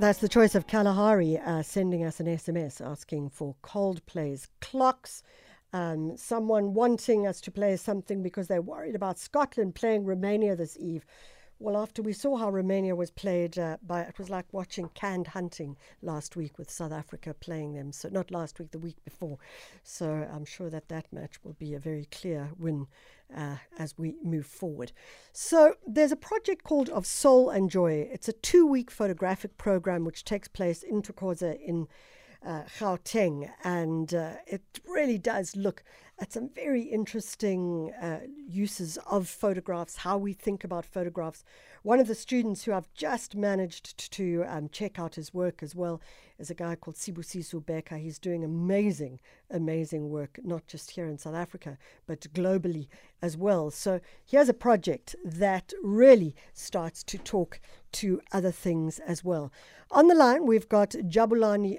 That's the choice of Kalahari uh, sending us an SMS asking for Coldplay's clocks. Um, someone wanting us to play something because they're worried about Scotland playing Romania this eve. Well, after we saw how Romania was played uh, by, it was like watching canned hunting last week with South Africa playing them. So, not last week, the week before. So, I'm sure that that match will be a very clear win uh, as we move forward. So, there's a project called Of Soul and Joy. It's a two week photographic program which takes place in Thokoza in uh, Gauteng, and uh, it really does look at some very interesting uh, uses of photographs, how we think about photographs. One of the students who I've just managed to um, check out his work as well is a guy called Sibusiso Bheka. He's doing amazing, amazing work, not just here in South Africa, but globally as well. So here's a project that really starts to talk to other things as well. On the line, we've got Jabulani.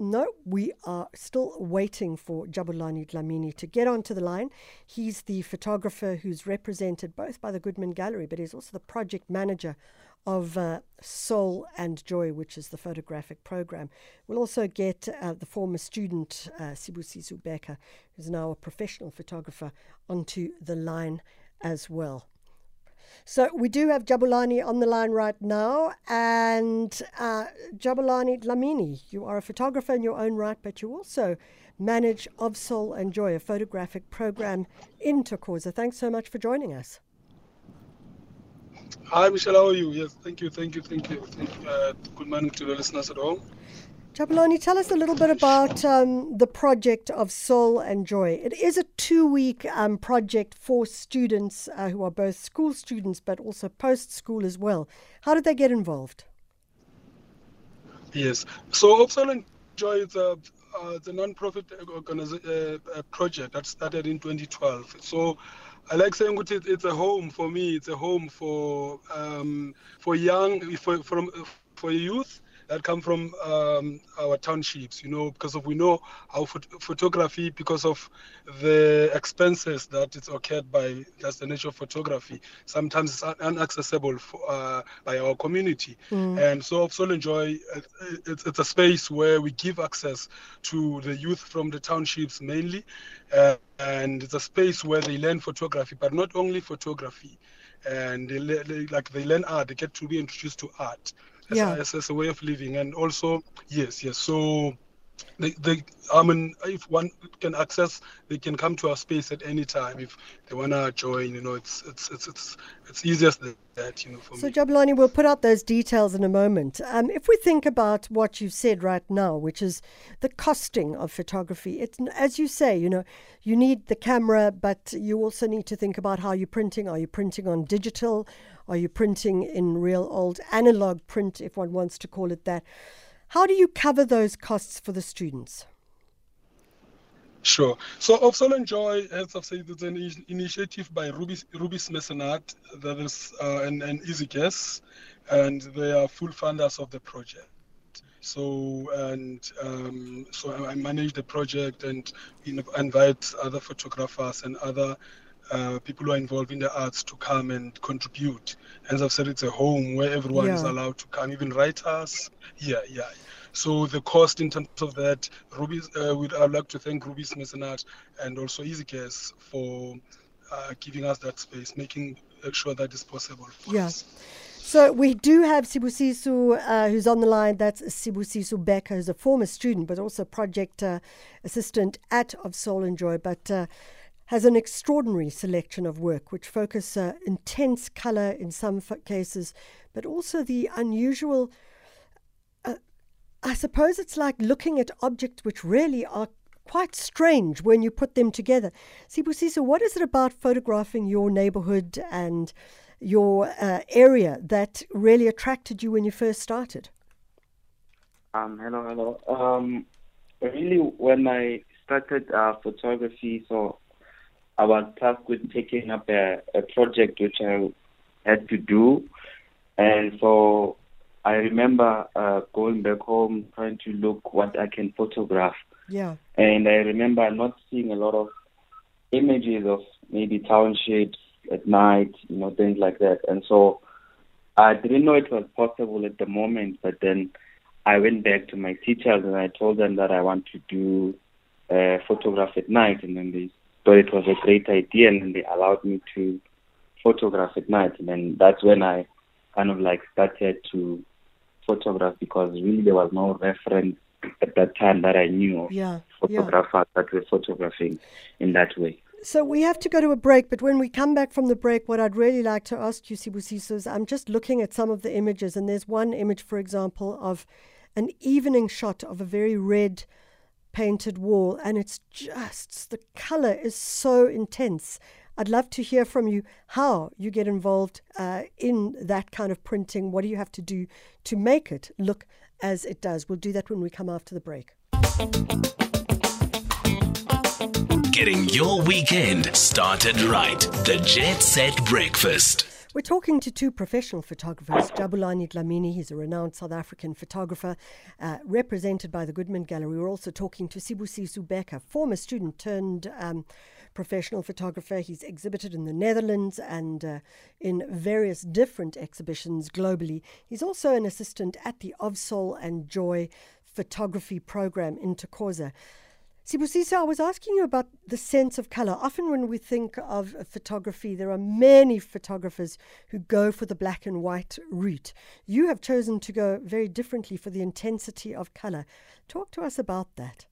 No, we are still waiting for Jabulani Dhlamini to get onto the line. He's the photographer who's represented both by the Goodman Gallery, but he's also the project manager of uh, Soul and Joy, which is the photographic program. We'll also get uh, the former student, uh, Sibusiso Bheka, who's now a professional photographer, onto the line as well. So we do have Jabulani on the line right now. And uh, Jabulani Dhlamini, you are a photographer in your own right, but you also manage Of Soul and Joy, a photographic program in Thokoza. Thanks so much for joining us. Hi, Michelle. How are you? Yes, thank you, thank you, thank you. Thank you. Uh, good morning to the listeners at home. Jabulani, tell us a little bit about um, the project of Soul and Joy. It is a two week um, project for students uh, who are both school students but also post school as well. How did they get involved? Yes, so Soul and Joy is a, uh, it's a non profit organization uh, project that started in 2012. So I like saying it, it's a home for me, it's a home for, um, for young, for, from, for youth that come from um, our townships, you know, because of we know how phot- photography, because of the expenses that it's occurred by just the nature of photography, sometimes it's unaccessible for, uh, by our community. Mm. And so, of Soul and Joy, it's, it's, a space where we give access to the youth from the townships mainly. Uh, and it's a space where they learn photography, but not only photography. And they, they, like they learn art, they get to be introduced to art yeah. as, as a way of living. And also, yes, yes. So they, they, I mean, if one can access, they can come to our space at any time if they wanna join. You know, it's it's it's it's it's easiest that you know. For so me. Jabulani, we'll put out those details in a moment. Um, if we think about what you've said right now, which is the costing of photography, it's as you say, you know, you need the camera, but you also need to think about how you're printing. Are you printing on digital? Are you printing in real old analog print, if one wants to call it that? How do you cover those costs for the students? Sure. So Soul and Joy, as I've said, an initiative by Ruby, Rubis Mécénat, that is, uh, and, and Easigas, and they are full funders of the project. So and um, so I manage the project and you know, invite other photographers and other uh, people who are involved in the arts to come and contribute. As I've said, it's a home where everyone yeah. is allowed to come, even writers. Yeah, yeah. So the cost in terms of that, Ruby, uh, we'd, I'd like to thank Rubis Mécénat and also Easigas for uh, giving us that space, making sure that is possible yeah. Us. So we do have Sibusiso, uh, who's on the line. That's Sibusiso Bheka, who's a former student, but also project uh, assistant at Of Soul and Joy. But uh, has an extraordinary selection of work which focus uh, intense color in some f- cases, but also the unusual. Uh, I suppose it's like looking at objects which really are quite strange when you put them together. Sibusiso, what is it about photographing your neighborhood and your uh, area that really attracted you when you first started? Um, hello, hello. Um, really, when I started uh, photography, so I was tasked with taking up a, a project which I had to do. And so I remember uh, going back home trying to look what I can photograph. Yeah. And I remember not seeing a lot of images of maybe townships at night, you know, things like that. And so I didn't know it was possible at the moment, but then I went back to my teachers and I told them that I want to do uh, photograph at night, and then they thought it was a great idea, and they allowed me to photograph at night, and then that's when I kind of like started to photograph because really there was no reference at that time that I knew of Yeah. photographers that were photographing in that way. So we have to go to a break, but when we come back from the break, what I'd really like to ask you, Sibusiso, is I'm just looking at some of the images, and there's one image, for example, of an evening shot of a very red painted wall, and it's just the color is so intense. I'd love to hear from you how you get involved uh, in that kind of printing. What do you have to do to make it look as it does? We'll do that when we come after the break. Getting your weekend started right. The Jet Set Breakfast. We're talking to two professional photographers, Jabulani Dhlamini, he's a renowned South African photographer, uh, represented by the Goodman Gallery. We're also talking to Sibusiso Bheka, former student turned um, professional photographer. He's exhibited in the Netherlands and uh, in various different exhibitions globally. He's also an assistant at the Of Soul and Joy photography program in Thokoza. Sibusiso, I was asking you about the sense of color. Often, when we think of photography, there are many photographers who go for the black and white route. You have chosen to go very differently for the intensity of color. Talk to us about that.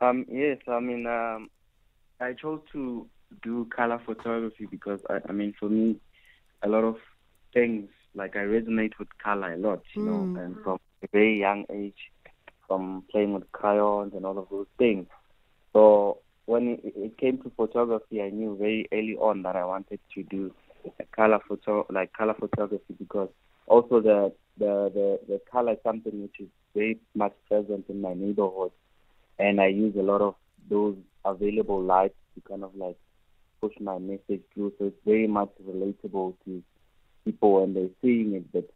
Um, yes, I mean, um, I chose to do color photography because, I, I mean, for me, a lot of things, like I resonate with color a lot, you know, and from a very young age, from playing with crayons and all of those things. So when it, came to photography, I knew very early on that I wanted to do color photo, like color photography, because also the the the, the color is something which is very much present in my neighborhood, and I use a lot of those available lights to kind of like push my message through. So it's very much relatable to people when they're seeing it, but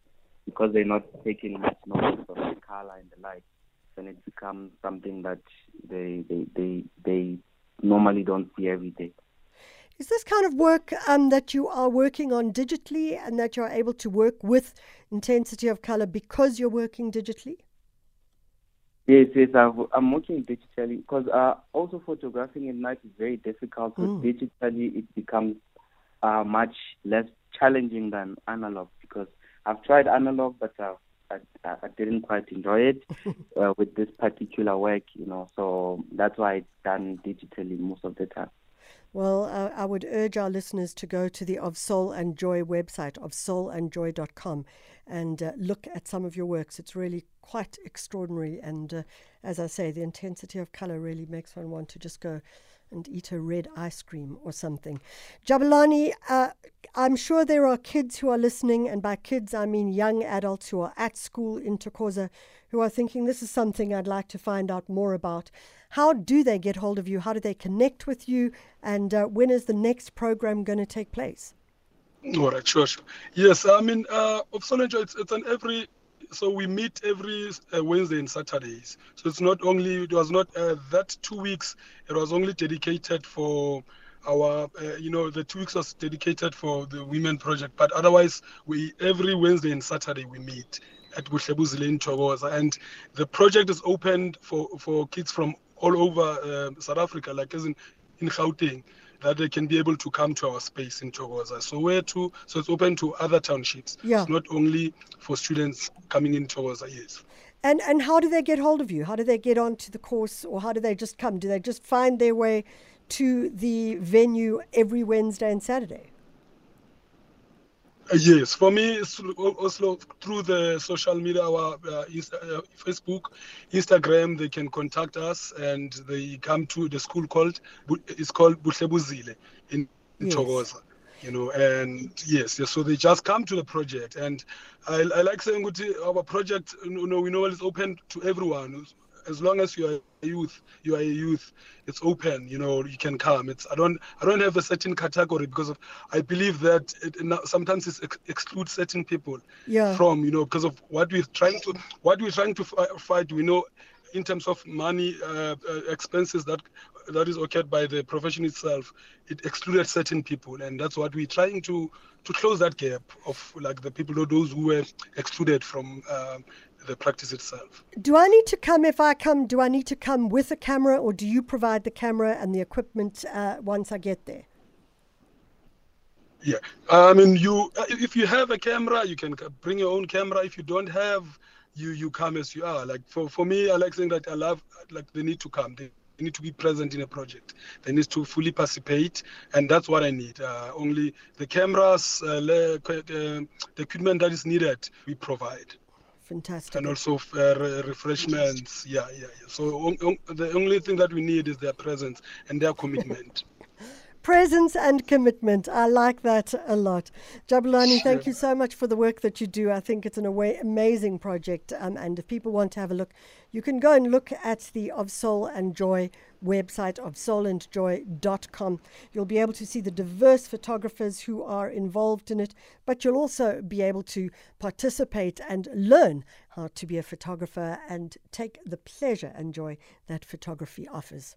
because they're not taking much notice of the color and the light then it becomes something that they they they, they normally don't see every day. Is this kind of work um, that you are working on digitally and that you're able to work with intensity of color because you're working digitally? Yes, yes, I've, I'm working digitally because uh, also photographing at night is very difficult. So Mm. digitally, it becomes uh, much less challenging than analog because I've tried analog, but uh, I, I didn't quite enjoy it uh, with this particular work, you know. So that's why it's done digitally most of the time. Well, uh, I would urge our listeners to go to the Of Soul and Joy website, ofsoulandjoy.com, and uh, look at some of your works. It's really quite extraordinary. And uh, as I say, the intensity of color really makes one want to just go and eat a red ice cream or something. Jabulani, uh, I'm sure there are kids who are listening, and by kids I mean young adults who are at school in Thokoza who are thinking this is something I'd like to find out more about. How do they get hold of you? How do they connect with you? And uh, when is the next program going to take place? All right, sure, sure. Yes, I mean, uh, it's, it's an every, so we meet every uh, Wednesday and Saturdays. So it's not only, it was not uh, that two weeks, it was only dedicated for our, uh, you know, the two weeks was dedicated for the Women Project. But otherwise, we every Wednesday and Saturday we meet at Buhlebuzile in Thokoza. And the project is opened for, for kids from all over uh, South Africa, like as in, in Gauteng that they can be able to come to our space in Thokoza. So where to? So it's open to other townships. Yeah. It's not only for students coming in Thokoza. Yes. And and how do they get hold of you? How do they get onto the course, or how do they just come? Do they just find their way to the venue every Wednesday and Saturday? Uh, yes, for me, also through the social media, our uh, uh, Facebook, Instagram. They can contact us, and they come to the school called it's called Buhlebuzile in, in Yes. Thokoza. You know, and yes, yes, so they just come to the project, and I, I like saying our project. You know, we know it's open to everyone. As long as you are a youth, you are a youth. It's open. You know, you can come. It's I don't I don't have a certain category because of I believe that it, it- sometimes it ex- excludes certain people Yeah. from you know because of what we're trying to what we're trying to fi- fight we know in terms of money uh, uh, expenses that that is occurred by the profession itself, it excluded certain people, and that's what we're trying to to close that gap of like the people or those who were excluded from um, the practice itself. Do I need to come if I come? Do I need to come with a camera, or do you provide the camera and the equipment uh, once I get there? Yeah, I mean, you if you have a camera, you can bring your own camera. If you don't have, you you come as you are. Like for for me, I like saying that I love like they need to come. They, they need to be present in a project. They need to fully participate, and that's what I need. Uh, only the cameras, uh, uh, the equipment that is needed, we provide. Fantastic. And also uh, refreshments. Yeah, yeah, yeah. So on, on, the only thing that we need is their presence and their commitment. Presence and commitment. I like that a lot. Jabulani, thank you so much for the work that you do. I think it's an away, amazing project. Um, and if people want to have a look, you can go and look at the Of Soul and Joy website of soulandjoy.com. You'll be able to see the diverse photographers who are involved in it, but you'll also be able to participate and learn how to be a photographer and take the pleasure and joy that photography offers.